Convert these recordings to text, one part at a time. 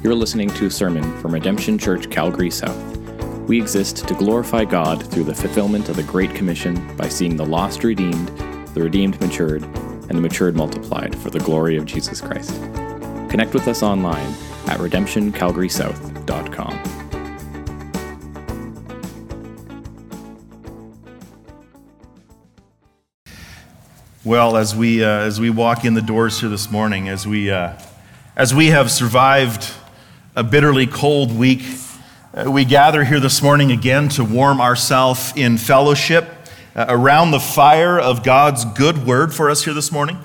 You're listening to a sermon from Redemption Church Calgary South. We exist to glorify God through the fulfillment of the Great Commission by seeing the lost redeemed, the redeemed matured, and the matured multiplied for the glory of Jesus Christ. Connect with us online at redemptioncalgarysouth.com. Well, as we, uh, as we walk in the doors here this morning, as we, uh, as we have survived a bitterly cold week, uh, we gather here this morning again to warm ourselves in fellowship uh, around the fire of God's good word for us here this morning.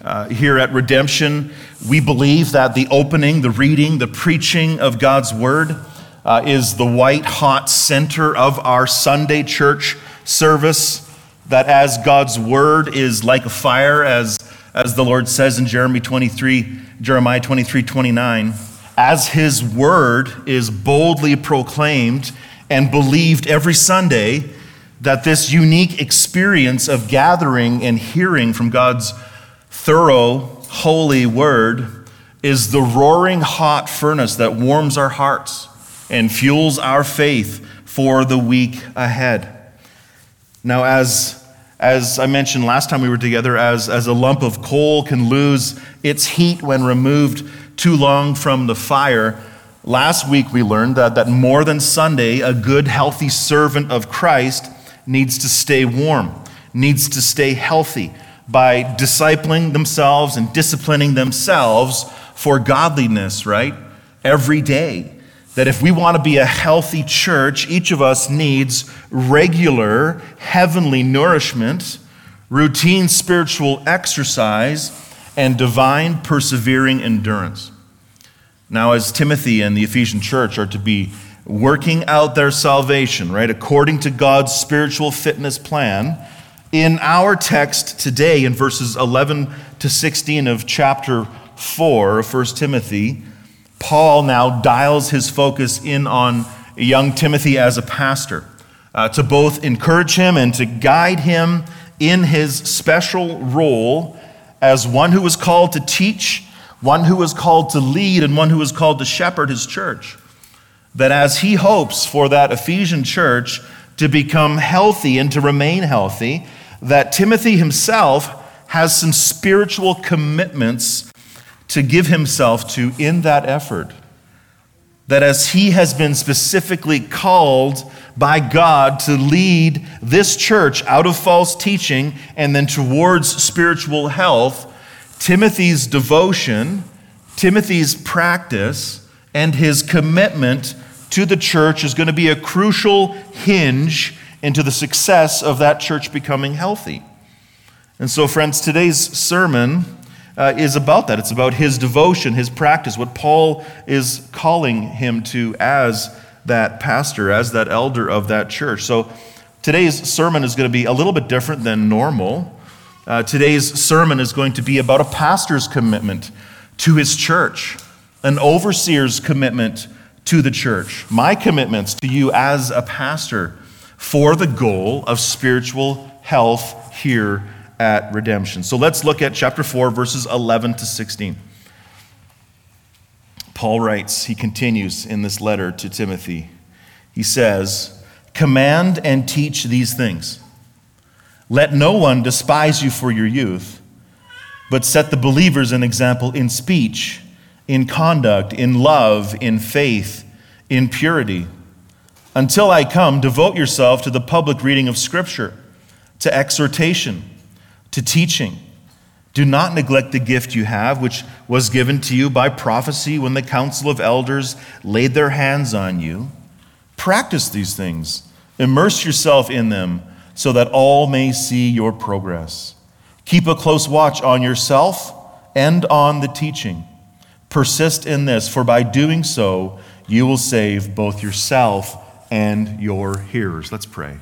Uh, here at Redemption, we believe that the opening, the reading, the preaching of God's word uh, is the white hot center of our Sunday church service. That as God's word is like a fire, as, as the Lord says in Jeremiah 23, Jeremiah 23, 29 as his word is boldly proclaimed and believed every Sunday, that this unique experience of gathering and hearing from God's thorough, holy word is the roaring hot furnace that warms our hearts and fuels our faith for the week ahead. Now, as, as I mentioned last time we were together, as, as a lump of coal can lose its heat when removed too long from the fire. Last week we learned that, that more than Sunday, a good, healthy servant of Christ needs to stay warm, needs to stay healthy by discipling themselves and disciplining themselves for godliness, right? Every day. That if we want to be a healthy church, each of us needs regular heavenly nourishment, routine spiritual exercise, and divine persevering endurance. Now, as Timothy and the Ephesian church are to be working out their salvation, right, according to God's spiritual fitness plan, in our text today, in verses 11 to 16 of chapter 4 of 1 Timothy, Paul now dials his focus in on young Timothy as a pastor uh, to both encourage him and to guide him in his special role as one who was called to teach, one who was called to lead, and one who was called to shepherd his church. That as he hopes for that Ephesian church to become healthy and to remain healthy, that Timothy himself has some spiritual commitments to give himself to in that effort. That as he has been specifically called by God to lead this church out of false teaching and then towards spiritual health, Timothy's devotion, Timothy's practice, and his commitment to the church is going to be a crucial hinge into the success of that church becoming healthy. And so, friends, today's sermon uh, is about that. It's about his devotion, his practice, what Paul is calling him to as that pastor, as that elder of that church. So today's sermon is going to be a little bit different than normal. Uh, today's sermon is going to be about a pastor's commitment to his church, an overseer's commitment to the church, my commitments to you as a pastor for the goal of spiritual health here at redemption. So let's look at chapter 4, verses 11 to 16. Paul writes, he continues in this letter to Timothy. He says, Command and teach these things. Let no one despise you for your youth, but set the believers an example in speech, in conduct, in love, in faith, in purity. Until I come, devote yourself to the public reading of Scripture, to exhortation, to teaching. Do not neglect the gift you have, which was given to you by prophecy when the council of elders laid their hands on you. Practice these things, immerse yourself in them, so that all may see your progress. Keep a close watch on yourself and on the teaching. Persist in this, for by doing so, you will save both yourself and your hearers. Let's pray.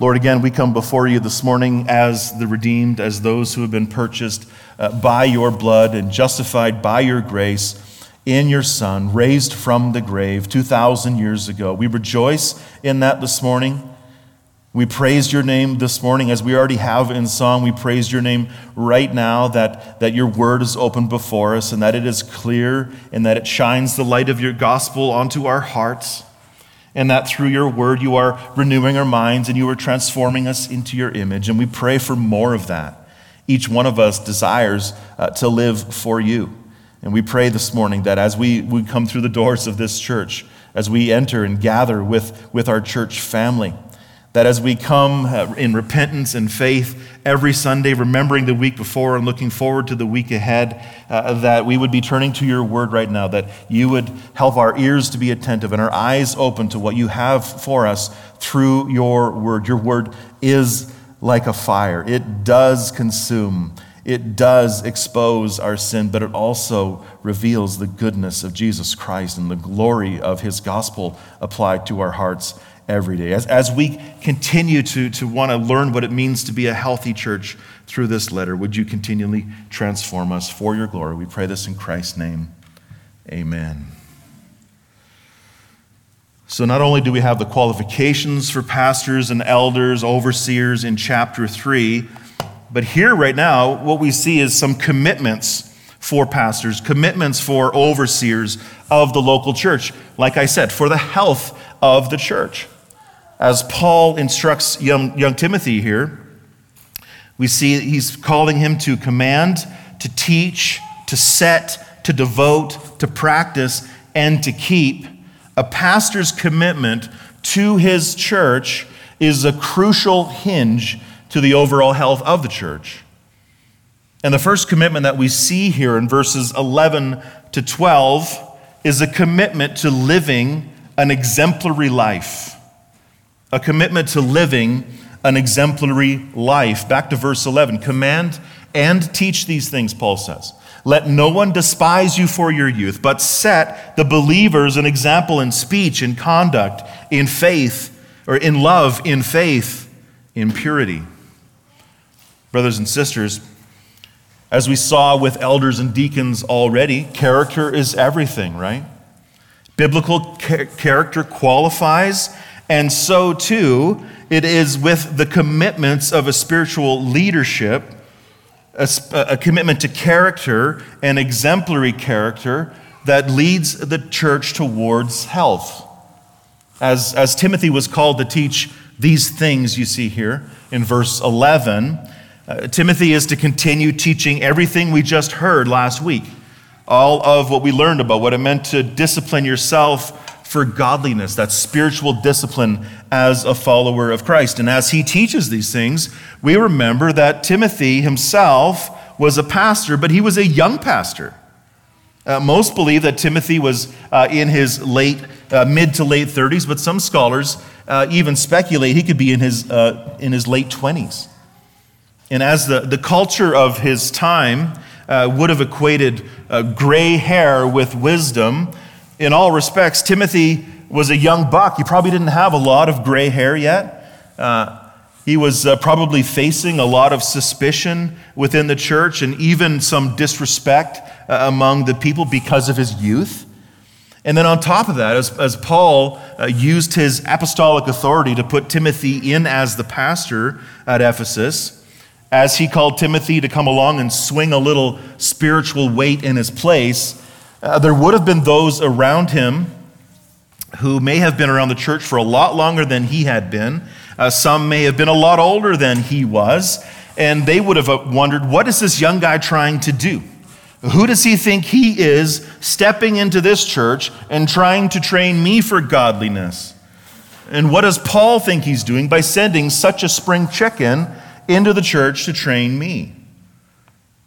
Lord, again, we come before you this morning as the redeemed, as those who have been purchased uh, by your blood and justified by your grace in your Son, raised from the grave 2,000 years ago. We rejoice in that this morning. We praise your name this morning as we already have in song. We praise your name right now that, that your word is open before us and that it is clear and that it shines the light of your gospel onto our hearts. And that through your word you are renewing our minds and you are transforming us into your image. And we pray for more of that. Each one of us desires uh, to live for you. And we pray this morning that as we, we come through the doors of this church, as we enter and gather with, with our church family, that as we come uh, in repentance and faith every Sunday, remembering the week before and looking forward to the week ahead, uh, that we would be turning to your word right now, that you would help our ears to be attentive and our eyes open to what you have for us through your word. Your word is like a fire, it does consume. It does expose our sin, but it also reveals the goodness of Jesus Christ and the glory of his gospel applied to our hearts every day. As, as we continue to, to want to learn what it means to be a healthy church through this letter, would you continually transform us for your glory? We pray this in Christ's name. Amen. So, not only do we have the qualifications for pastors and elders, overseers in chapter 3, but here right now, what we see is some commitments for pastors, commitments for overseers of the local church. Like I said, for the health of the church. As Paul instructs young, young Timothy here, we see he's calling him to command, to teach, to set, to devote, to practice, and to keep. A pastor's commitment to his church is a crucial hinge to the overall health of the church. And the first commitment that we see here in verses 11 to 12 is a commitment to living an exemplary life a commitment to living an exemplary life. Back to verse 11 command and teach these things, Paul says. Let no one despise you for your youth, but set the believers an example in speech, in conduct, in faith, or in love, in faith, in purity. Brothers and sisters, as we saw with elders and deacons already, character is everything, right? Biblical character qualifies and so, too, it is with the commitments of a spiritual leadership, a, a, commitment to character and exemplary character that leads the church towards health. As, as Timothy was called to teach these things, you see here in verse 11, uh, Timothy is to continue teaching everything we just heard last week. All of what we learned about what it meant to discipline yourself for godliness, that spiritual discipline as a follower of Christ. And as he teaches these things, we remember that Timothy himself was a pastor, but he was a young pastor. Uh, most believe that Timothy was uh, in his late, uh, mid to late 30s, but some scholars uh, even speculate he could be in his, uh, in his late 20s. And as the, the culture of his time uh, would have equated gray hair with wisdom, in all respects, Timothy was a young buck. He probably didn't have a lot of gray hair yet. Uh, he was uh, probably facing a lot of suspicion within the church and even some disrespect uh, among the people because of his youth. And then, on top of that, as, as Paul uh, used his apostolic authority to put Timothy in as the pastor at Ephesus, as he called Timothy to come along and swing a little spiritual weight in his place, uh, there would have been those around him who may have been around the church for a lot longer than he had been. Uh, some may have been a lot older than he was, and they would have uh, wondered what is this young guy trying to do? Who does he think he is stepping into this church and trying to train me for godliness? And what does Paul think he's doing by sending such a spring chicken into the church to train me?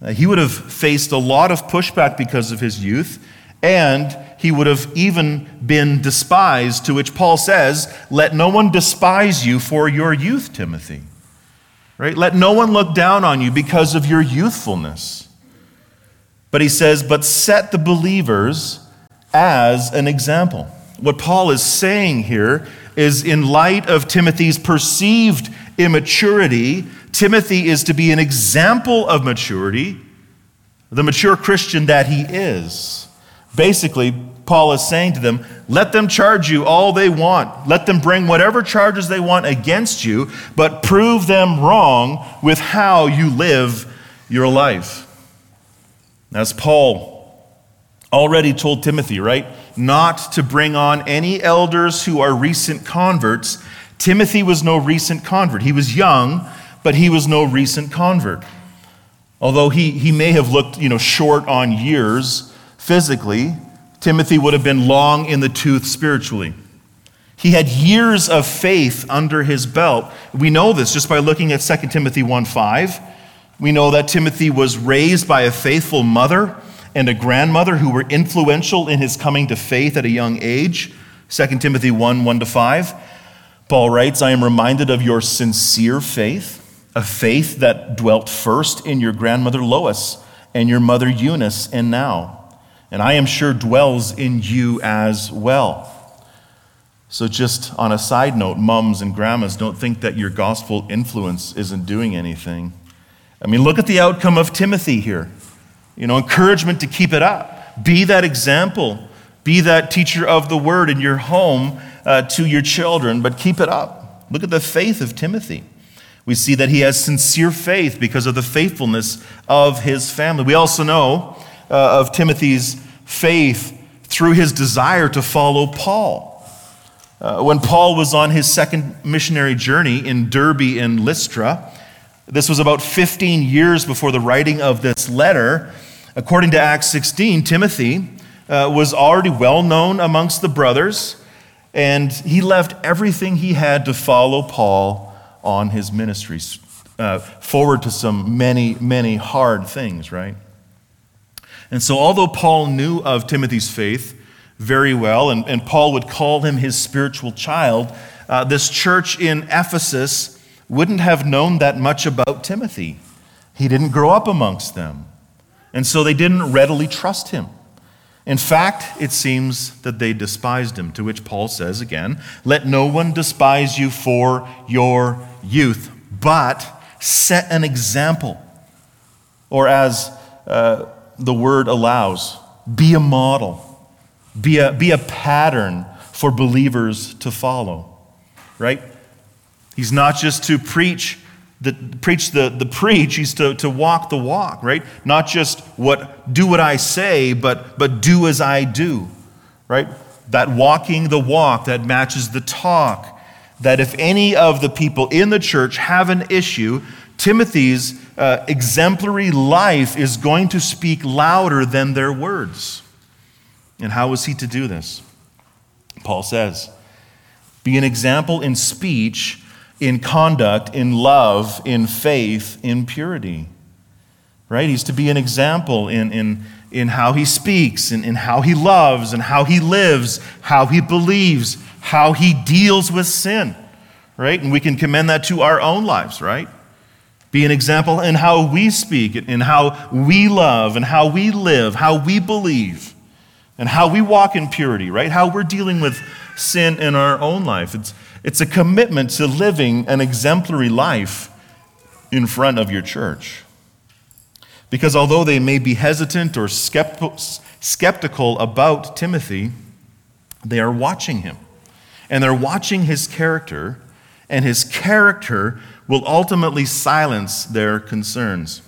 Uh, he would have faced a lot of pushback because of his youth, and he would have even been despised, to which Paul says, Let no one despise you for your youth, Timothy. Right? Let no one look down on you because of your youthfulness. But he says, But set the believers as an example. What Paul is saying here is in light of Timothy's perceived immaturity, Timothy is to be an example of maturity, the mature Christian that he is. Basically, Paul is saying to them, let them charge you all they want. Let them bring whatever charges they want against you, but prove them wrong with how you live your life. As Paul already told Timothy, right? Not to bring on any elders who are recent converts. Timothy was no recent convert. He was young, but he was no recent convert. Although he, he may have looked you know, short on years physically, Timothy would have been long in the tooth spiritually. He had years of faith under his belt. We know this just by looking at 2 Timothy 1 5. We know that Timothy was raised by a faithful mother and a grandmother who were influential in his coming to faith at a young age. 2 Timothy 1 1 to 5. Paul writes, I am reminded of your sincere faith, a faith that dwelt first in your grandmother Lois and your mother Eunice, and now and I am sure dwells in you as well. So, just on a side note, mums and grandmas, don't think that your gospel influence isn't doing anything. I mean, look at the outcome of Timothy here. You know, encouragement to keep it up. Be that example. Be that teacher of the word in your home uh, to your children, but keep it up. Look at the faith of Timothy. We see that he has sincere faith because of the faithfulness of his family. We also know uh, of Timothy's faith through his desire to follow Paul. Uh, when Paul was on his second missionary journey in Derbe and Lystra, this was about 15 years before the writing of this letter. According to Acts 16, Timothy uh, was already well known amongst the brothers, and he left everything he had to follow Paul on his ministries, uh, forward to some many, many hard things, right? And so, although Paul knew of Timothy's faith very well, and, and Paul would call him his spiritual child, uh, this church in Ephesus wouldn't have known that much about Timothy. He didn't grow up amongst them. And so they didn't readily trust him. In fact, it seems that they despised him, to which Paul says again, Let no one despise you for your youth, but set an example. Or as uh, the word allows. Be a model, be a, be a pattern for believers to follow, right? He's not just to preach the, preach the, the preach, he's to, to walk the walk, right? Not just what do what I say, but, but do as I do, right? That walking the walk that matches the talk. That if any of the people in the church have an issue, Timothy's uh, exemplary life is going to speak louder than their words. And how is he to do this? Paul says, Be an example in speech, in conduct, in love, in faith, in purity. Right? He's to be an example in, in, in how he speaks, in, in how he loves, and how he lives, how he believes, how he deals with sin. Right? And we can commend that to our own lives, right? Be an example in how we speak, in how we love, and how we live, how we believe, and how we walk in purity, right? How we're dealing with sin in our own life. It's, it's a commitment to living an exemplary life in front of your church. Because although they may be hesitant or skeptical about Timothy, they are watching him. And they're watching his character, and his character will ultimately silence their concerns.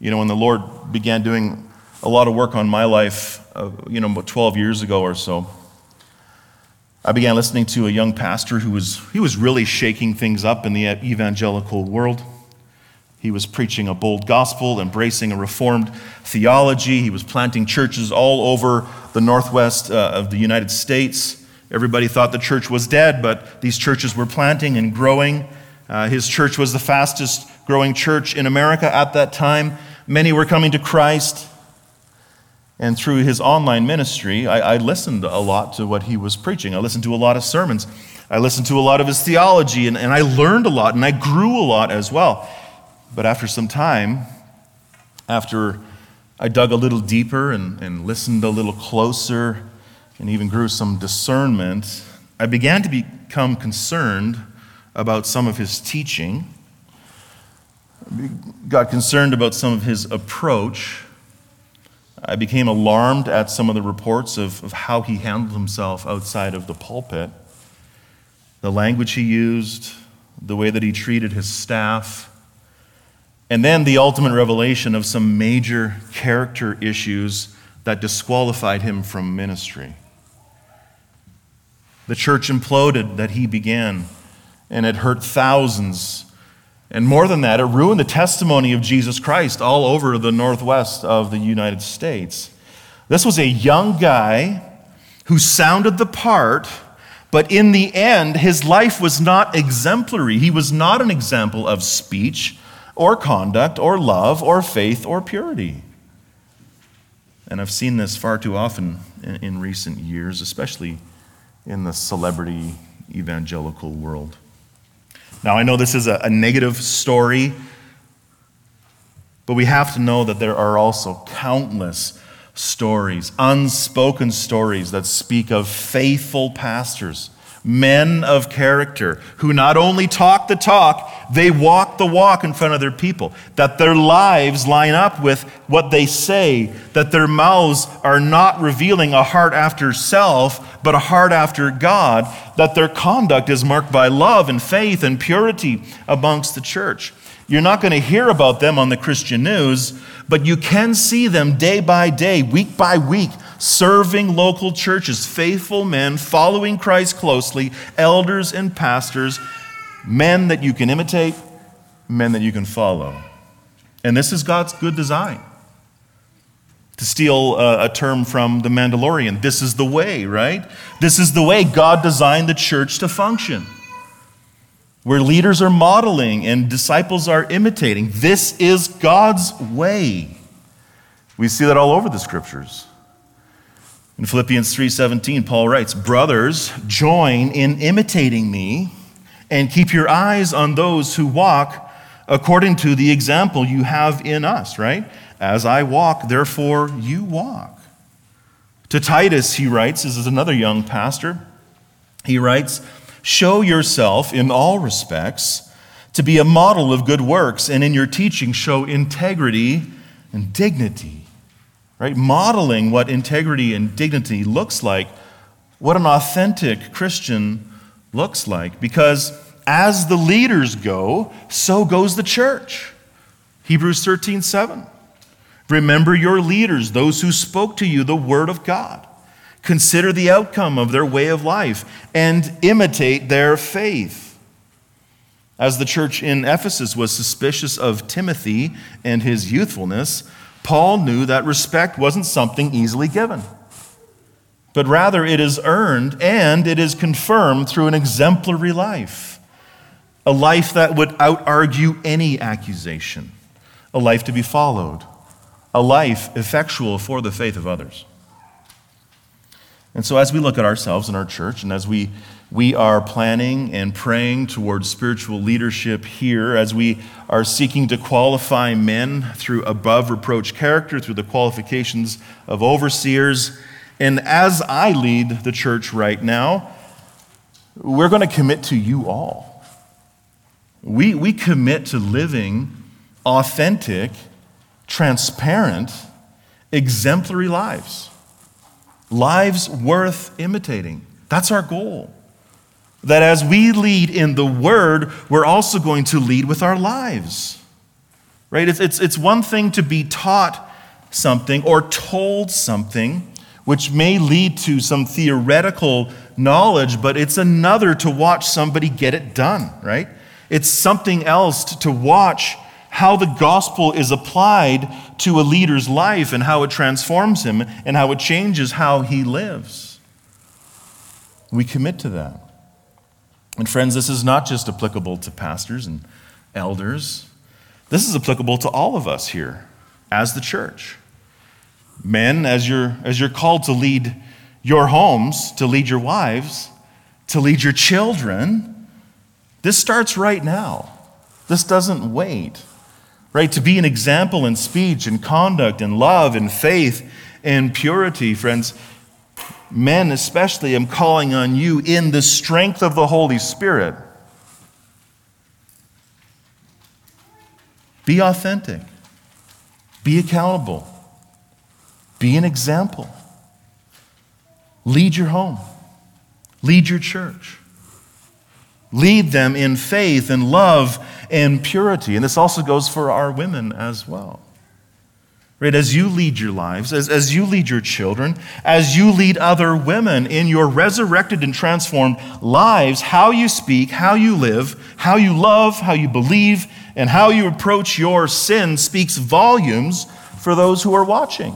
You know, when the Lord began doing a lot of work on my life, uh, you know, about 12 years ago or so, I began listening to a young pastor who was, he was really shaking things up in the evangelical world. He was preaching a bold gospel, embracing a reformed theology. He was planting churches all over the northwest uh, of the United States. Everybody thought the church was dead, but these churches were planting and growing. Uh, his church was the fastest growing church in America at that time. Many were coming to Christ. And through his online ministry, I, I listened a lot to what he was preaching. I listened to a lot of sermons. I listened to a lot of his theology, and, and I learned a lot, and I grew a lot as well. But after some time, after I dug a little deeper and, and listened a little closer, and even grew some discernment, I began to become concerned about some of his teaching, got concerned about some of his approach. I became alarmed at some of the reports of, of how he handled himself outside of the pulpit, the language he used, the way that he treated his staff, and then the ultimate revelation of some major character issues that disqualified him from ministry. The church imploded that he began, and it hurt thousands. And more than that, it ruined the testimony of Jesus Christ all over the northwest of the United States. This was a young guy who sounded the part, but in the end, his life was not exemplary. He was not an example of speech or conduct or love or faith or purity. And I've seen this far too often in, recent years, especially in the celebrity evangelical world. Now, I know this is a, a negative story, but we have to know that there are also countless stories, unspoken stories that speak of faithful pastors men of character who not only talk the talk, they walk the walk in front of their people. That their lives line up with what they say, that their mouths are not revealing a heart after self, but a heart after God, that their conduct is marked by love and faith and purity amongst the church. You're not going to hear about them on the Christian news, but you can see them day by day, week by week, serving local churches, faithful men following Christ closely, elders and pastors, men that you can imitate, men that you can follow. And this is God's good design. To steal a, a, term from the Mandalorian, this is the way, right? This is the way God designed the church to function. Where leaders are modeling and disciples are imitating. This is God's way. We see that all over the scriptures. In Philippians 3:17, Paul writes, "Brothers, join in imitating me and keep your eyes on those who walk according to the example you have in us," right? As I walk, therefore you walk. To Titus, he writes, this is another young pastor. He writes, "Show yourself in all respects to be a model of good works, and in your teaching show integrity and dignity." Right? Modeling what integrity and dignity looks like, what an authentic Christian looks like. Because as the leaders go, so goes the church. Hebrews 13 7. Remember your leaders, those who spoke to you the word of God. Consider the outcome of their way of life and imitate their faith. As the church in Ephesus was suspicious of Timothy and his youthfulness, Paul knew that respect wasn't something easily given, but rather it is earned and it is confirmed through an exemplary life. A life that would out argue any accusation, a life to be followed, a life effectual for the faith of others. And so, as we look at ourselves in our church, and as we, we are planning and praying towards spiritual leadership here, as we are seeking to qualify men through above reproach character, through the qualifications of overseers, and as I lead the church right now, we're going to commit to you all. We, we commit to living authentic, transparent, exemplary lives lives worth imitating. That's our goal. That as we lead in the Word, we're also going to lead with our lives. Right? It's, it's, it's one thing to be taught something or told something, which may lead to some theoretical knowledge, but it's another to watch somebody get it done, right? It's something else to watch how the gospel is applied to a leader's life and how it transforms him and how it changes how he lives. We commit to that. And friends, this is not just applicable to pastors and elders, this is applicable to all of us here as the church. Men, as you're, as you're called to lead your homes, to lead your wives, to lead your children, this starts right now. This doesn't wait right? To be an example in speech and conduct and love and faith and purity, friends. Men, especially, am calling on you in the strength of the Holy Spirit. Be authentic, be accountable, Be an example. Lead your home, lead your church. Lead them in faith and love and purity. And this also goes for our women as well. Right? As you lead your lives, as, as you lead your children, as you lead other women in your resurrected and transformed lives, how you speak, how you live, how you love, how you believe, and how you approach your sin speaks volumes for those who are watching.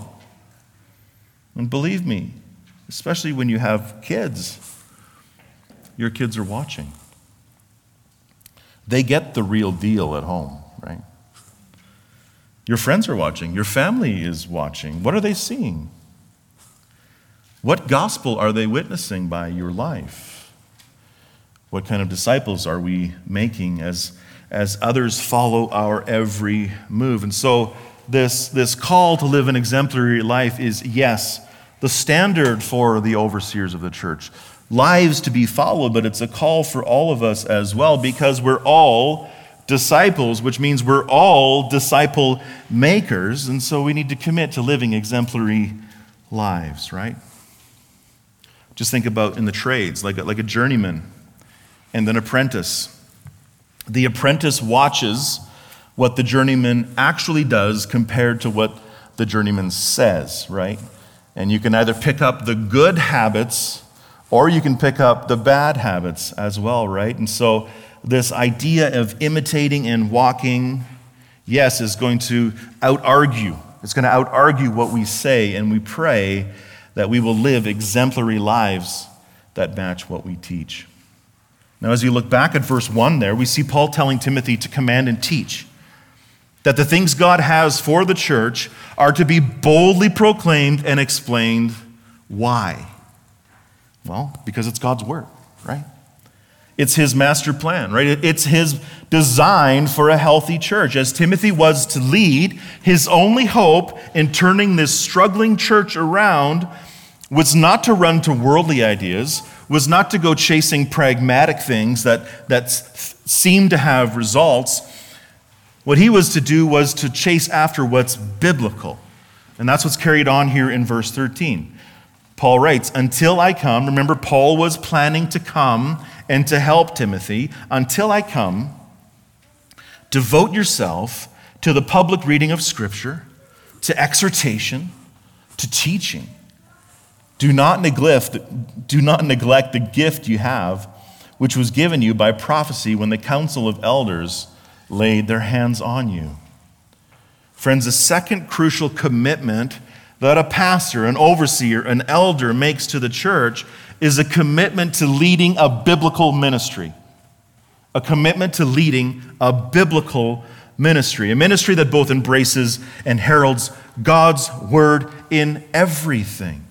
And believe me, especially when you have kids, your kids are watching. They get the real deal at home? Your friends are watching, your family is watching. What are they seeing? What gospel are they witnessing by your life? What kind of disciples are we making as, as others follow our every move? And so, this, this call to live an exemplary life is, yes, the standard for the overseers of the church lives to be followed, but it's a call for all of us as well because we're all disciples, which means we're all disciple makers. And so we need to commit to living exemplary lives, right? Just think about in the trades, like a, like a journeyman and an apprentice. The apprentice watches what the journeyman actually does compared to what the journeyman says, right? And you can either pick up the good habits or you can pick up the bad habits as well, right? And so, this idea of imitating and walking, yes, is going to out argue. It's going to out argue what we say, and we pray that we will live exemplary lives that match what we teach. Now, as you look back at verse 1 there, we see Paul telling Timothy to command and teach that the things God has for the church are to be boldly proclaimed and explained. Why? Well, because it's God's word, right? It's his master plan, right? It's his design for a healthy church. As Timothy was to lead, his only hope in turning this struggling church around was not to run to worldly ideas, was not to go chasing pragmatic things that, that seem to have results. What he was to do was to chase after what's biblical. And that's what's carried on here in verse 13. Paul writes, Until I come, remember, Paul was planning to come and to help Timothy. Until I come, devote yourself to the public reading of Scripture, to exhortation, to teaching. Do not neglect, do not neglect the gift you have, which was given you by prophecy when the council of elders laid their hands on you. Friends, the second crucial commitment that a pastor, an overseer, an elder makes to the church is a commitment to leading a biblical ministry. A commitment to leading a biblical ministry, a ministry that both embraces and heralds God's word in everything.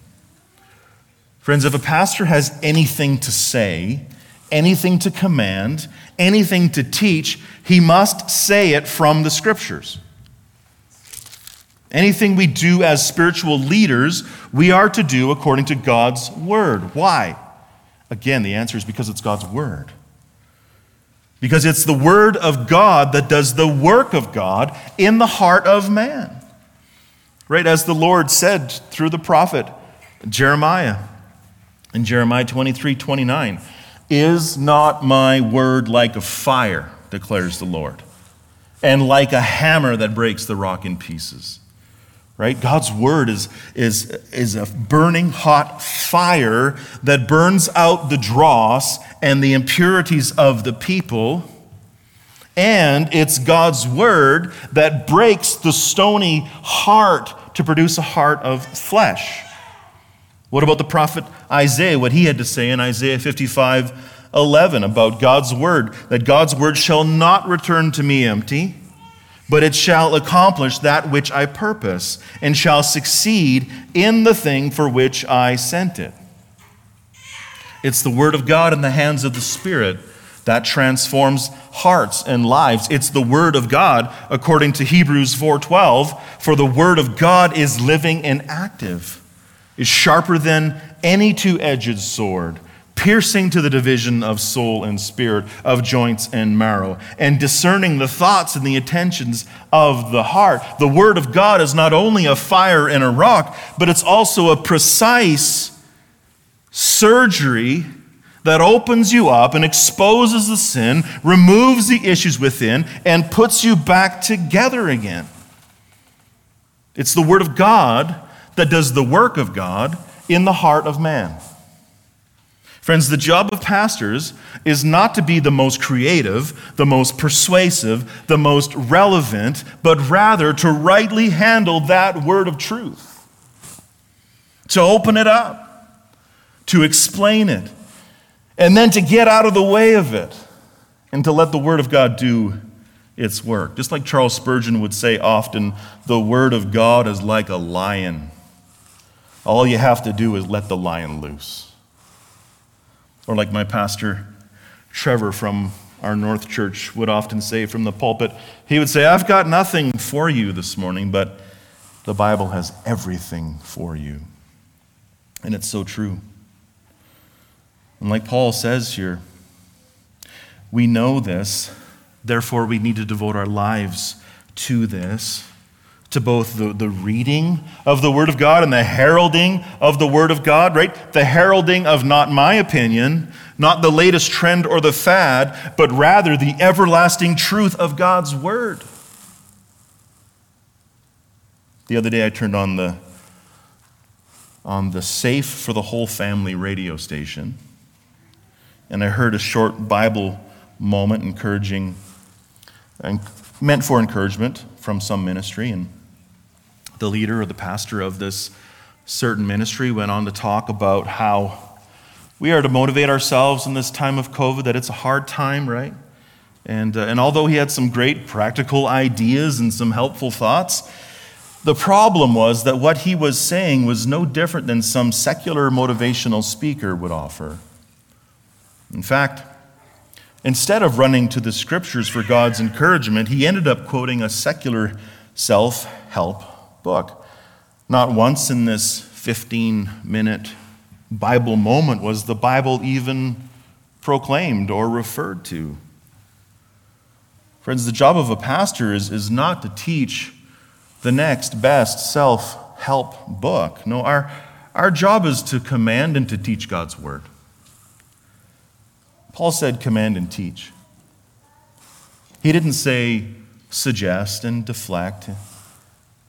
Friends, if a pastor has anything to say, anything to command, anything to teach, he must say it from the scriptures. Anything we do as spiritual leaders, we are to do according to God's word. Why? Again, the answer is because it's God's word. Because it's the word of God that does the work of God in the heart of man. Right? As the Lord said through the prophet Jeremiah in Jeremiah 23 29, Is not my word like a fire, declares the Lord, and like a hammer that breaks the rock in pieces? Right? God's word is, is, is a burning hot fire that burns out the dross and the impurities of the people. And it's God's word that breaks the stony heart to produce a heart of flesh. What about the prophet Isaiah, what he had to say in Isaiah 55 11 about God's word? That God's word shall not return to me empty but it shall accomplish that which I purpose, and shall succeed in the thing for which I sent it. It's the Word of God in the hands of the Spirit that transforms hearts and lives. It's the Word of God, according to Hebrews 4:12, for the Word of God is living and active, is sharper than any two-edged sword piercing to the division of soul and spirit, of joints and marrow, and discerning the thoughts and the intentions of the heart. The Word of God is not only a fire and a rock, but it's also a precise surgery that opens you up and exposes the sin, removes the issues within, and puts you back together again. It's the Word of God that does the work of God in the heart of man. Friends, the job of pastors is not to be the most creative, the most persuasive, the most relevant, but rather to rightly handle that word of truth, to open it up, to explain it, and then to get out of the way of it and to let the word of God do its work. Just like Charles Spurgeon would say often, the word of God is like a lion. All you have to do is let the lion loose. Or, like my pastor Trevor from our North Church would often say from the pulpit, he would say, I've got nothing for you this morning, but the Bible has everything for you. And it's so true. And like Paul says here, we know this, therefore we need to devote our lives to this to both the, the reading of the Word of God and the heralding of the Word of God, right? The heralding of not my opinion, not the latest trend or the fad, but rather the everlasting truth of God's Word. The other day I turned on the on the Safe for the Whole Family radio station, and I heard a short Bible moment encouraging, and meant for encouragement from some ministry, and the leader or the pastor of this certain ministry went on to talk about how we are to motivate ourselves in this time of COVID, that it's a hard time, right? And, uh, and although he had some great practical ideas and some helpful thoughts, the problem was that what he was saying was no different than some secular motivational speaker would offer. In fact, instead of running to the scriptures for God's encouragement, he ended up quoting a secular self help book. Not once in this 15 minute Bible moment was the Bible even proclaimed or referred to. Friends, the job of a pastor is, is not to teach the next best self help book. No, our, our job is to command and to teach God's word. Paul said, command and teach. He didn't say suggest and deflect.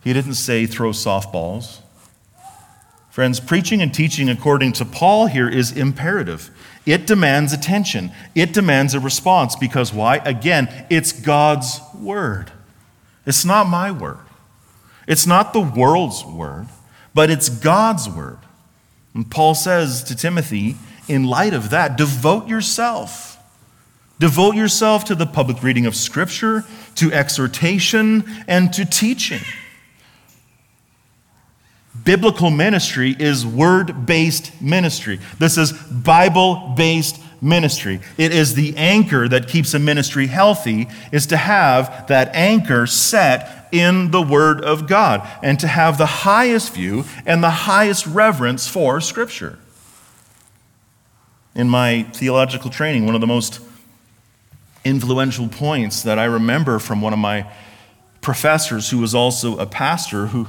He didn't say throw softballs. Friends, preaching and teaching according to Paul here is imperative. It demands attention, it demands a response because why? Again, it's God's word. It's not my word, it's not the world's word, but it's God's word. And Paul says to Timothy, in light of that, devote yourself. Devote yourself to the public reading of Scripture, to exhortation, and to teaching. Biblical ministry is word based ministry. This is Bible based ministry. It is the anchor that keeps a ministry healthy, is to have that anchor set in the Word of God and to have the highest view and the highest reverence for Scripture. In my theological training, one of the most influential points that I remember from one of my professors, who was also a pastor, who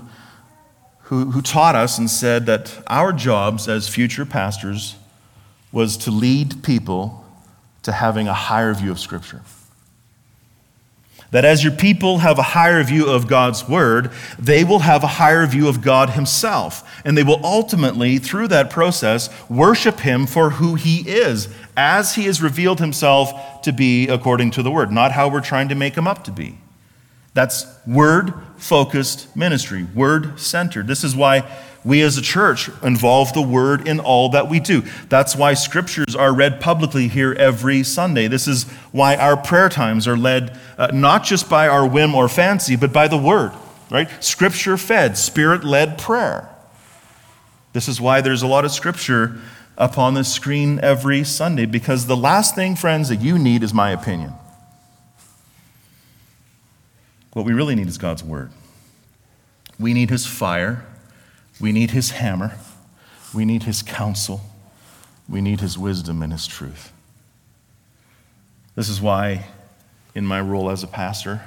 who, who taught us and said that our jobs as future pastors was to lead people to having a higher view of Scripture. That as your people have a higher view of God's Word, they will have a higher view of God Himself. And they will ultimately, through that process, worship Him for who He is, as He has revealed Himself to be according to the Word, not how we're trying to make Him up to be. That's word focused ministry, word centered. This is why we as a church involve the word in all that we do. That's why scriptures are read publicly here every Sunday. This is why our prayer times are led uh, not just by our whim or fancy, but by the word, right? Scripture fed, spirit led prayer. This is why there's a lot of scripture upon the screen every Sunday, because the last thing, friends, that you need is my opinion. What we really need is God's word. We need his fire. We need his hammer. We need his counsel. We need his wisdom and his truth. This is why, in my role as a pastor,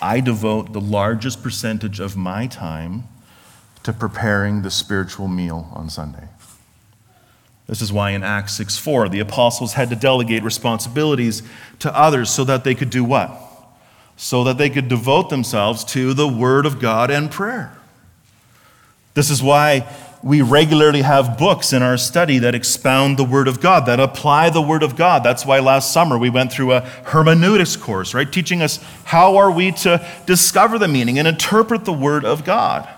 I devote the largest percentage of my time to preparing the spiritual meal on Sunday. This is why in Acts 6 4, the apostles had to delegate responsibilities to others so that they could do what? So that they could devote themselves to the Word of God and prayer. This is why we regularly have books in our study that expound the Word of God, that apply the Word of God. That's why last summer we went through a hermeneutics course, right? Teaching us how are we to discover the meaning and interpret the Word of God.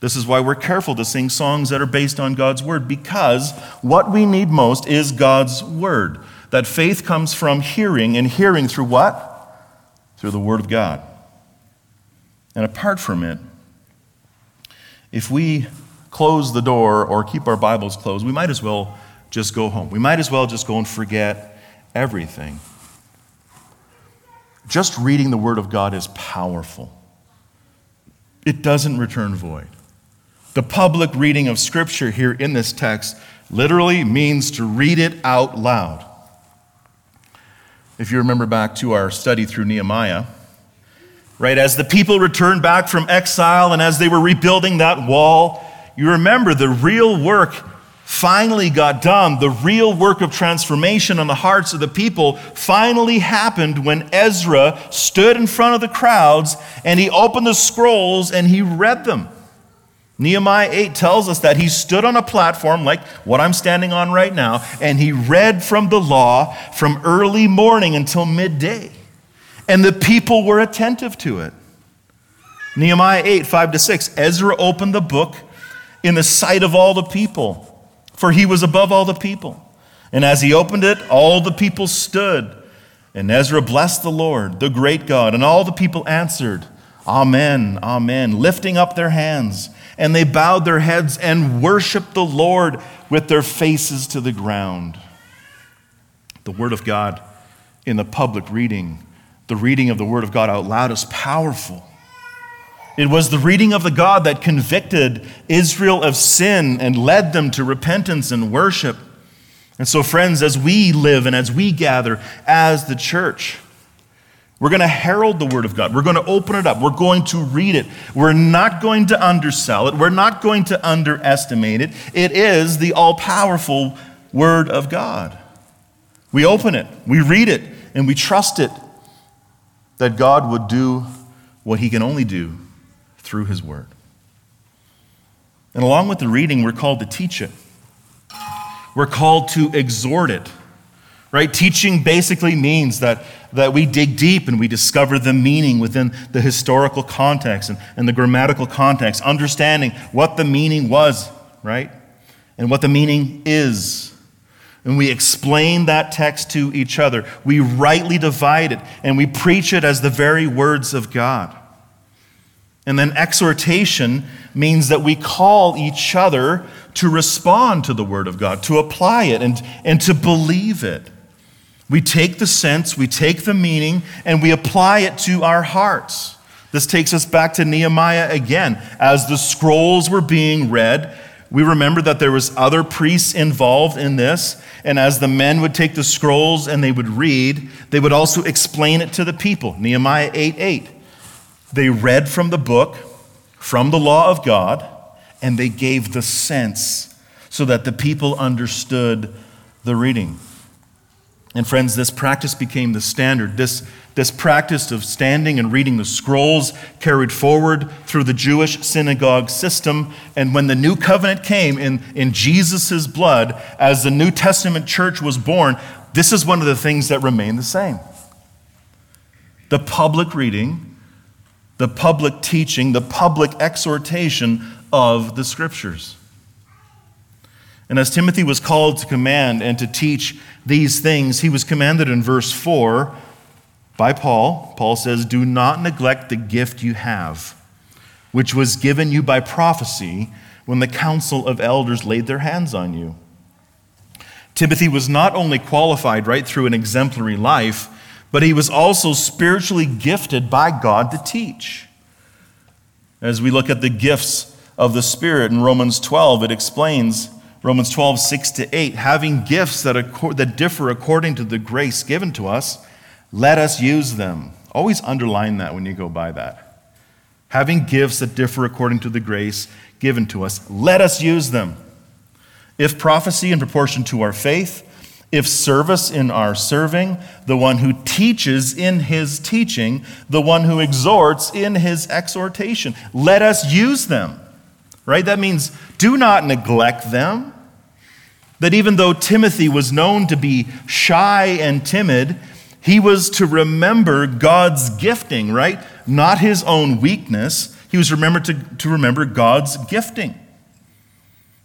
This is why we're careful to sing songs that are based on God's Word, because what we need most is God's Word. That faith comes from hearing, and hearing through what? Through the Word of God. And apart from it, if we close the door or keep our Bibles closed, we might as well just go home. We might as well just go and forget everything. Just reading the Word of God is powerful, it doesn't return void. The public reading of Scripture here in this text literally means to read it out loud. If you remember back to our study through Nehemiah, right, as the people returned back from exile and as they were rebuilding that wall, you remember the real work finally got done. The real work of transformation on the hearts of the people finally happened when Ezra stood in front of the crowds and he opened the scrolls and he read them. Nehemiah 8 tells us that he stood on a platform like what I'm standing on right now, and he read from the law from early morning until midday. And the people were attentive to it. Nehemiah 8, 5 to 6. Ezra opened the book in the sight of all the people, for he was above all the people. And as he opened it, all the people stood. And Ezra blessed the Lord, the great God. And all the people answered, Amen, Amen, lifting up their hands. And they bowed their heads and worshiped the Lord with their faces to the ground. The Word of God in the public reading, the reading of the Word of God out loud is powerful. It was the reading of the God that convicted Israel of sin and led them to repentance and worship. And so, friends, as we live and as we gather as the church, we're going to herald the Word of God. We're going to open it up. We're going to read it. We're not going to undersell it. We're not going to underestimate it. It is the all powerful Word of God. We open it, we read it, and we trust it that God would do what He can only do through His Word. And along with the reading, we're called to teach it, we're called to exhort it. Right? Teaching basically means that, that we dig deep and we discover the meaning within the historical context and, and the grammatical context, understanding what the meaning was, right? And what the meaning is. And we explain that text to each other. We rightly divide it and we preach it as the very words of God. And then exhortation means that we call each other to respond to the Word of God, to apply it, and, and to believe it. We take the sense, we take the meaning, and we apply it to our hearts. This takes us back to Nehemiah again. As the scrolls were being read, we remember that there was other priests involved in this, and as the men would take the scrolls and they would read, they would also explain it to the people. Nehemiah 8 8. They read from the book, from the law of God, and they gave the sense so that the people understood the reading. And friends, this practice became the standard. This, this practice of standing and reading the scrolls carried forward through the Jewish synagogue system. And when the new covenant came in, in Jesus' blood, as the New Testament church was born, this is one of the things that remained the same. The public reading the public teaching, the public exhortation of the scriptures. And as Timothy was called to command and to teach these things, he was commanded in verse 4 by Paul. Paul says, Do not neglect the gift you have, which was given you by prophecy when the council of elders laid their hands on you. Timothy was not only qualified right through an exemplary life, but he was also spiritually gifted by God to teach. As we look at the gifts of the Spirit in Romans 12, it explains Romans 12, 6 to 8, having gifts that, that differ according to the grace given to us, let us use them. Always underline that when you go by that. Having gifts that differ according to the grace given to us, let us use them. If prophecy in proportion to our faith, if service in our serving, the one who teaches in his teaching, the one who exhorts in his exhortation, let us use them right? That means do not neglect them. That even though Timothy was known to be shy and timid, he was to remember God's gifting, right? Not his own weakness. He was remembered to, to remember God's gifting.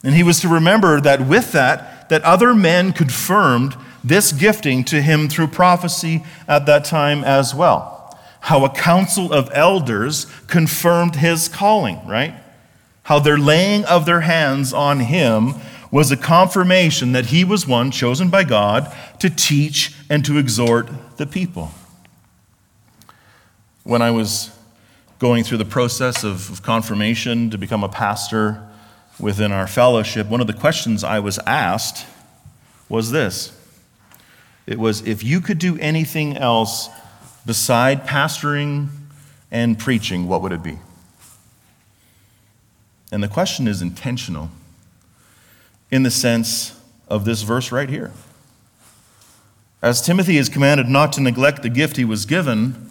And he was to remember that with that, that other men confirmed this gifting to him through prophecy at that time as well. How a council of elders confirmed his calling, right? How their laying of their hands on him was a confirmation that he was one chosen by God to teach and to exhort the people. When I was going through the process of, confirmation to become a pastor within our fellowship, one of the questions I was asked was this it was if you could do anything else beside pastoring and preaching, what would it be? And the question is intentional in the sense of this verse right here. As Timothy is commanded not to neglect the gift he was given,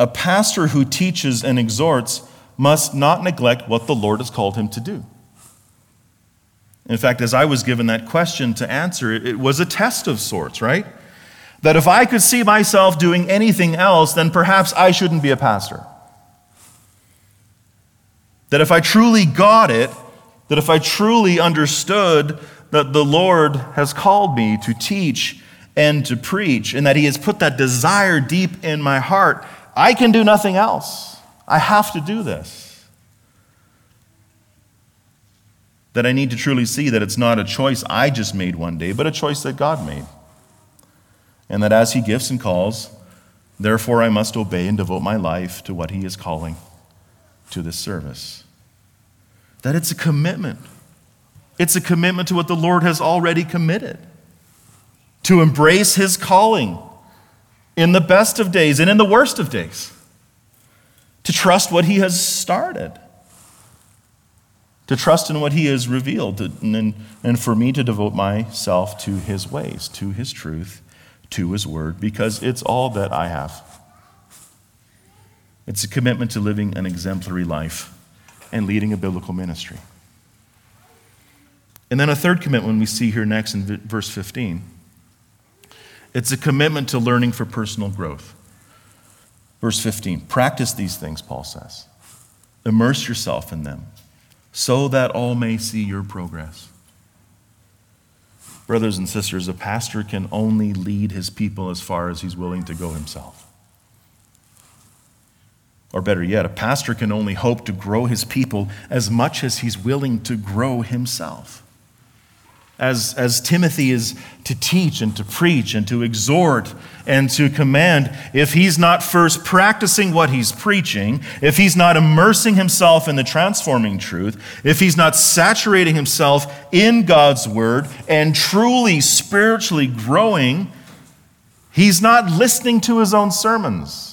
a pastor who teaches and exhorts must not neglect what the Lord has called him to do. In fact, as I was given that question to answer, it was a test of sorts, right? That if I could see myself doing anything else, then perhaps I shouldn't be a pastor. That if I truly got it, that if I truly understood that the Lord has called me to teach and to preach, and that He has put that desire deep in my heart, I can do nothing else. I have to do this. That I need to truly see that it's not a choice I just made one day, but a choice that God made. And that as He gifts and calls, therefore I must obey and devote my life to what He is calling to this service. That it's a commitment. It's a commitment to what the Lord has already committed to embrace His calling in the best of days and in the worst of days, to trust what He has started, to trust in what He has revealed, and, and for me to devote myself to His ways, to His truth, to His word, because it's all that I have. It's a commitment to living an exemplary life and leading a biblical ministry. And then a third commitment we see here next in verse 15 it's a commitment to learning for personal growth. Verse 15 practice these things, Paul says. Immerse yourself in them so that all may see your progress. Brothers and sisters, a pastor can only lead his people as far as he's willing to go himself. Or better yet, a pastor can only hope to grow his people as much as he's willing to grow himself. As, as Timothy is to teach and to preach and to exhort and to command, if he's not first practicing what he's preaching, if he's not immersing himself in the transforming truth, if he's not saturating himself in God's word and truly spiritually growing, he's not listening to his own sermons.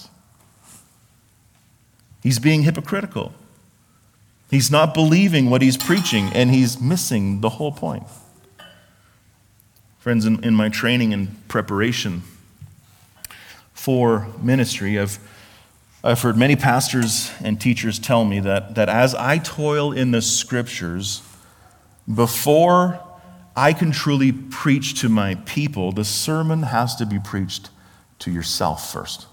He's being hypocritical. He's not believing what he's preaching, and he's missing the whole point. Friends, in, in my training and preparation for ministry, I've, I've heard many pastors and teachers tell me that, that as I toil in the scriptures, before I can truly preach to my people, the sermon has to be preached to yourself first.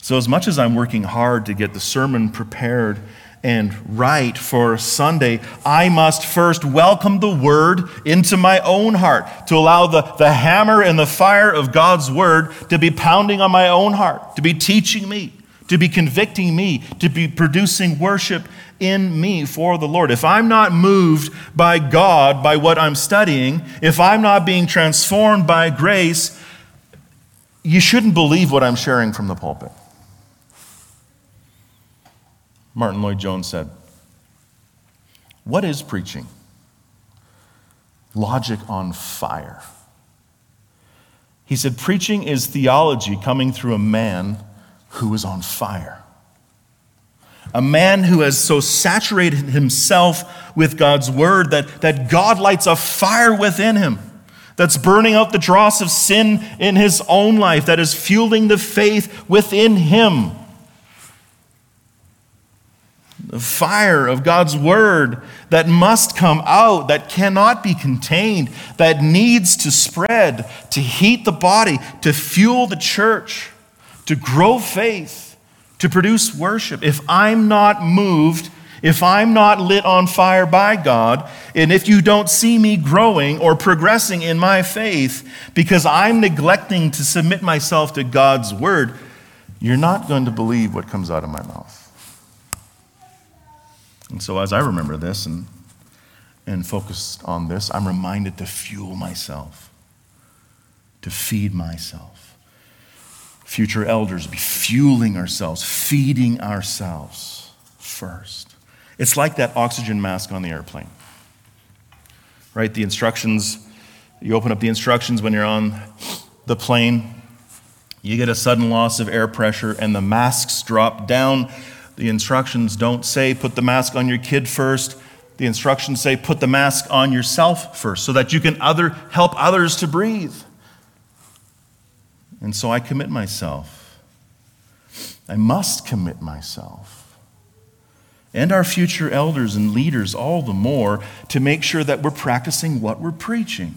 So, as much as I'm working hard to get the sermon prepared and right for Sunday, I must first welcome the Word into my own heart, to allow the, the hammer and the fire of God's Word to be pounding on my own heart, to be teaching me, to be convicting me, to be producing worship in me for the Lord. If I'm not moved by God, by what I'm studying, if I'm not being transformed by grace, you shouldn't believe what I'm sharing from the pulpit. Martyn Lloyd-Jones said, What is preaching? logic on fire. He said, Preaching is theology coming through a man who is on fire. A man who has so saturated himself with God's word that, that God lights a fire within him that's burning out the dross of sin in his own life, that is fueling the faith within him. The fire of God's word that must come out, that cannot be contained, that needs to spread, to heat the body, to fuel the church, to grow faith, to produce worship. If I'm not moved, if I'm not lit on fire by God, and if you don't see me growing or progressing in my faith because I'm neglecting to submit myself to God's word, you're not going to believe what comes out of my mouth. And so, as I remember this and, and focus on this, I'm reminded to fuel myself, to feed myself. Future elders be fueling ourselves, feeding ourselves first. It's like that oxygen mask on the airplane, right? The instructions, you open up the instructions when you're on the plane, you get a sudden loss of air pressure, and the masks drop down the instructions don't say put the mask on your kid first. The instructions say put the mask on yourself first so that you can other, help others to breathe. And so I commit myself. I must commit myself. And our future elders and leaders, all the more, to make sure that we're practicing what we're preaching,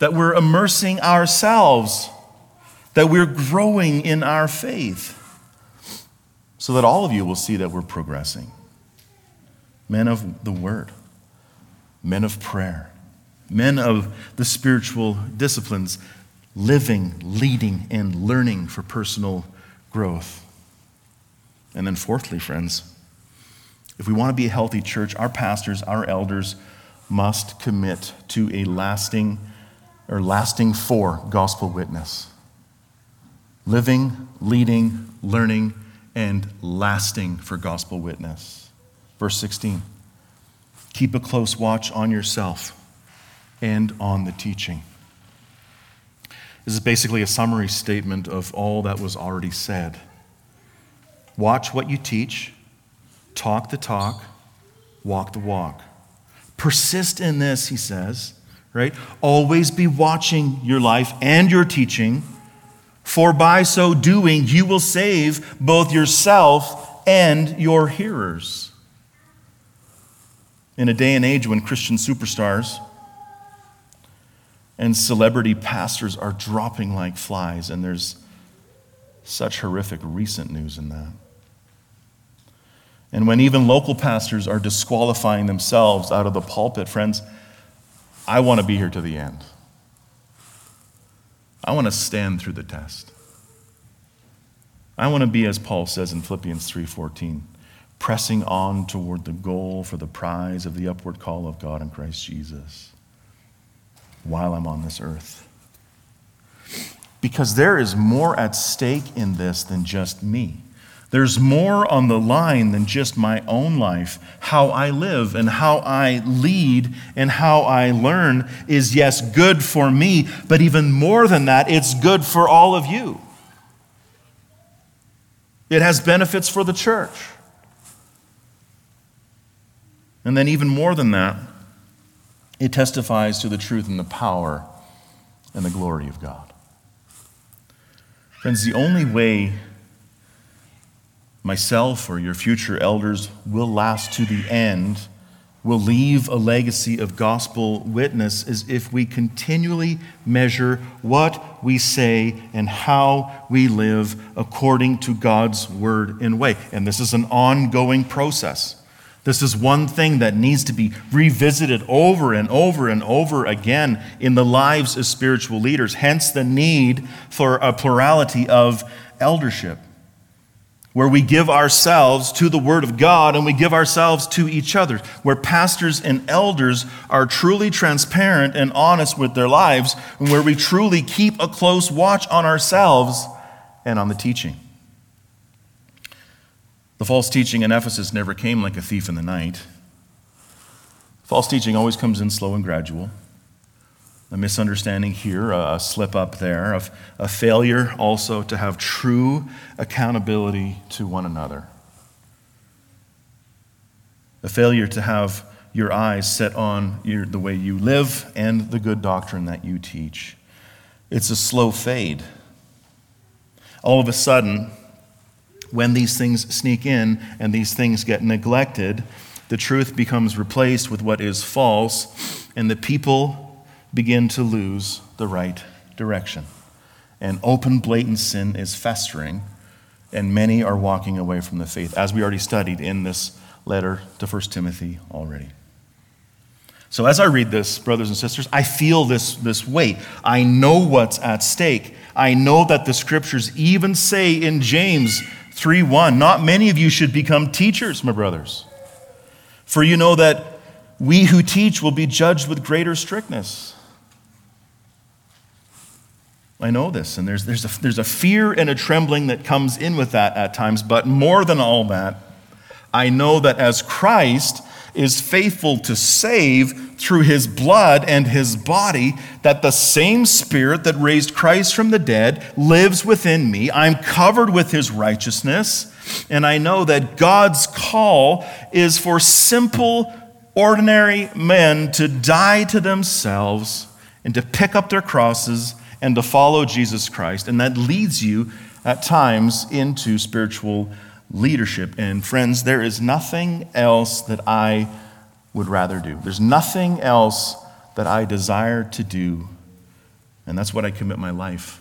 that we're immersing ourselves, that we're growing in our faith so that all of you will see that we're progressing. Men of the Word, men of prayer, men of the spiritual disciplines, living, leading, and learning for personal growth. And then, fourthly, friends, if we want to be a healthy church, our pastors, our elders must commit to a lasting or lasting for gospel witness. Living, leading, learning, and lasting for gospel witness. Verse 16 Keep a close watch on yourself and on the teaching. This is basically a summary statement of all that was already said. Watch what you teach, talk the talk, walk the walk. Persist in this, he says, right? Always be watching your life and your teaching for by so doing, you will save both yourself and your hearers. In a day and age when Christian superstars and celebrity pastors are dropping like flies, and there's such horrific recent news in that. And when even local pastors are disqualifying themselves out of the pulpit, friends, I want to be here to the end. I want to stand through the test. I want to be as Paul says in Philippians 3:14, pressing on toward the goal for the prize of the upward call of God in Christ Jesus while I'm on this earth. Because there is more at stake in this than just me. There's more on the line than just my own life. How I live and how I lead and how I learn is, yes, good for me, but even more than that, it's good for all of you. It has benefits for the church. And then, even more than that, it testifies to the truth and the power and the glory of God. Friends, the only way myself or your future elders will last to the end, will leave a legacy of gospel witness, is if we continually measure what we say and how we live according to God's word and way. And this is an ongoing process. This is one thing that needs to be revisited over and over and over again in the lives of spiritual leaders, hence the need for a plurality of eldership where we give ourselves to the Word of God and we give ourselves to each other, where pastors and elders are truly transparent and honest with their lives, and where we truly keep a close watch on ourselves and on the teaching. The false teaching in Ephesus never came like a thief in the night. False teaching always comes in slow and gradual. A misunderstanding here, a slip up there, of a failure also to have true accountability to one another. A failure to have your eyes set on your, the way you live and the good doctrine that you teach. It's a slow fade. All of a sudden, when these things sneak in and these things get neglected, the truth becomes replaced with what is false, and the people begin to lose the right direction. And open, blatant sin is festering, and many are walking away from the faith, as we already studied in this letter to 1 Timothy already. So, as I read this, brothers and sisters, I feel this, this weight. I know what's at stake. I know that the scriptures even say in James 3 1, not many of you should become teachers, my brothers. For you know that we who teach will be judged with greater strictness. I know this, and there's, there's, a, there's a fear and a trembling that comes in with that at times, but more than all that, I know that as Christ is faithful to save through his blood and his body, that the same Spirit that raised Christ from the dead lives within me. I'm covered with his righteousness, and I know that God's call is for simple, ordinary men to die to themselves and to pick up their crosses and to follow Jesus Christ. And that leads you at times into spiritual leadership. And friends, there is nothing else that I would rather do. There's nothing else that I desire to do. And that's what I commit my life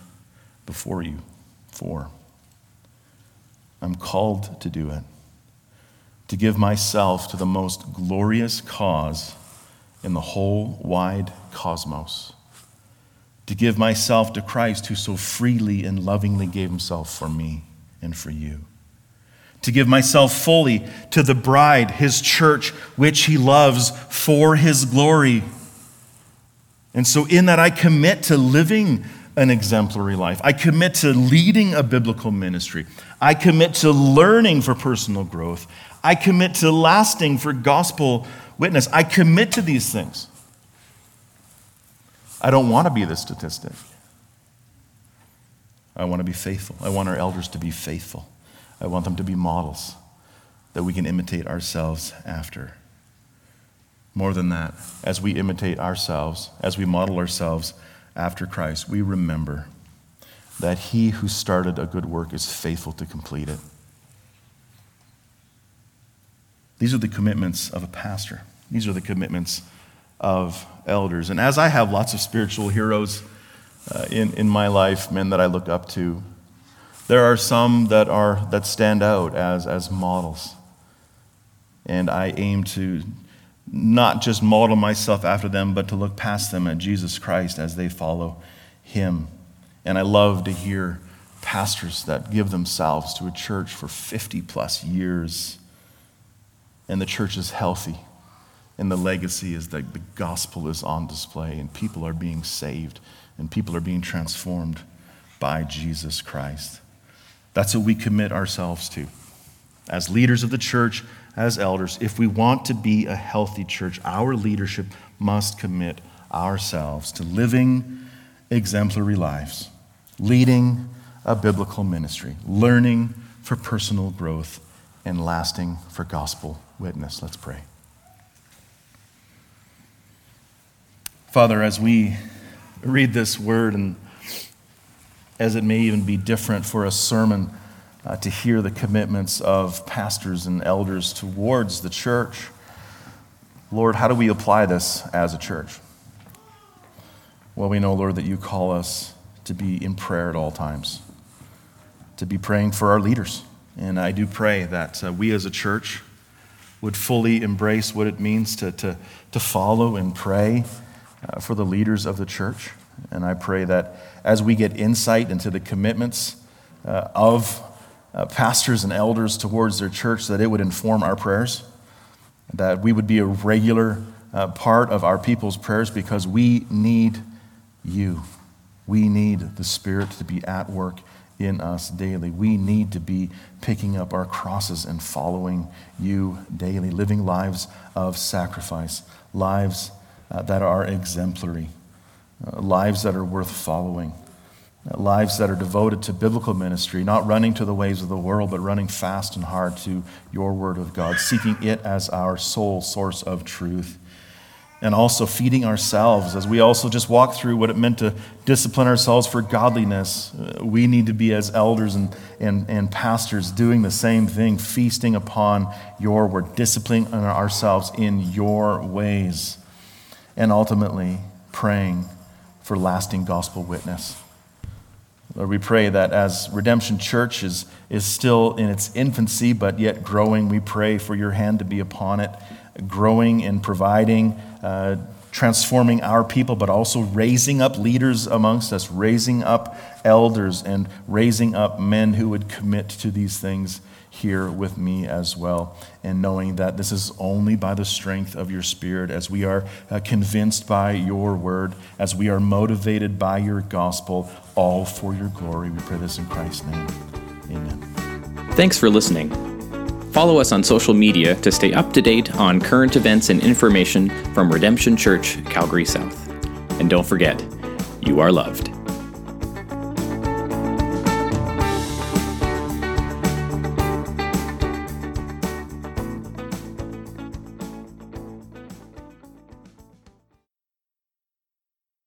before you for. I'm called to do it, to give myself to the most glorious cause in the whole wide cosmos, to give myself to Christ who so freely and lovingly gave himself for me and for you to give myself fully to the bride, his church, which he loves for his glory. And so, in that, I commit to living an exemplary life. I commit to leading a biblical ministry. I commit to learning for personal growth. I commit to lasting for gospel witness. I commit to these things. I don't want to be the statistic. I want to be faithful. I want our elders to be faithful. I want them to be models that we can imitate ourselves after. More than that, as we imitate ourselves, as we model ourselves after Christ, we remember that he who started a good work is faithful to complete it. These are the commitments of a pastor. These are the commitments of elders. And as I have lots of spiritual heroes uh, in, in my life, men that I look up to, there are some that, are, that stand out as, as models. And I aim to not just model myself after them, but to look past them at Jesus Christ as they follow him. And I love to hear pastors that give themselves to a church for 50 plus years, and the church is healthy. And the legacy is that the gospel is on display, and people are being saved, and people are being transformed by Jesus Christ. That's what we commit ourselves to. As leaders of the church, as elders, if we want to be a healthy church, our leadership must commit ourselves to living exemplary lives, leading a biblical ministry, learning for personal growth, and lasting for gospel witness. Let's pray. Father, as we read this word and as it may even be different for a sermon uh, to hear the commitments of pastors and elders towards the church. Lord, how do we apply this as a church? Well, we know, Lord, that you call us to be in prayer at all times, to be praying for our leaders. And I do pray that uh, we as a church would fully embrace what it means to, to, to follow and pray uh, for the leaders of the church. And I pray that as we get insight into the commitments uh, of uh, pastors and elders towards their church, that it would inform our prayers, that we would be a regular uh, part of our people's prayers because we need you. We need the Spirit to be at work in us daily. We need to be picking up our crosses and following you daily, living lives of sacrifice, lives uh, that are exemplary, uh, lives that are worth following, uh, lives that are devoted to biblical ministry, not running to the ways of the world, but running fast and hard to your word of God, seeking it as our sole source of truth and also feeding ourselves as we also just walk through what it meant to discipline ourselves for godliness. Uh, we need to be, as elders and, and, and pastors, doing the same thing, feasting upon your word, disciplining ourselves in your ways, and ultimately praying for lasting gospel witness. Lord, we pray that as Redemption Church is, is still in its infancy, but yet growing, we pray for your hand to be upon it growing and providing, uh, transforming our people, but also raising up leaders amongst us, raising up elders, and raising up men who would commit to these things here with me as well. And knowing that this is only by the strength of your Spirit, as we are uh, convinced by your word, as we are motivated by your gospel, all for your glory. We pray this in Christ's name. Amen. Thanks for listening. Follow us on social media to stay up to date on current events and information from Redemption Church, Calgary South. And don't forget, you are loved.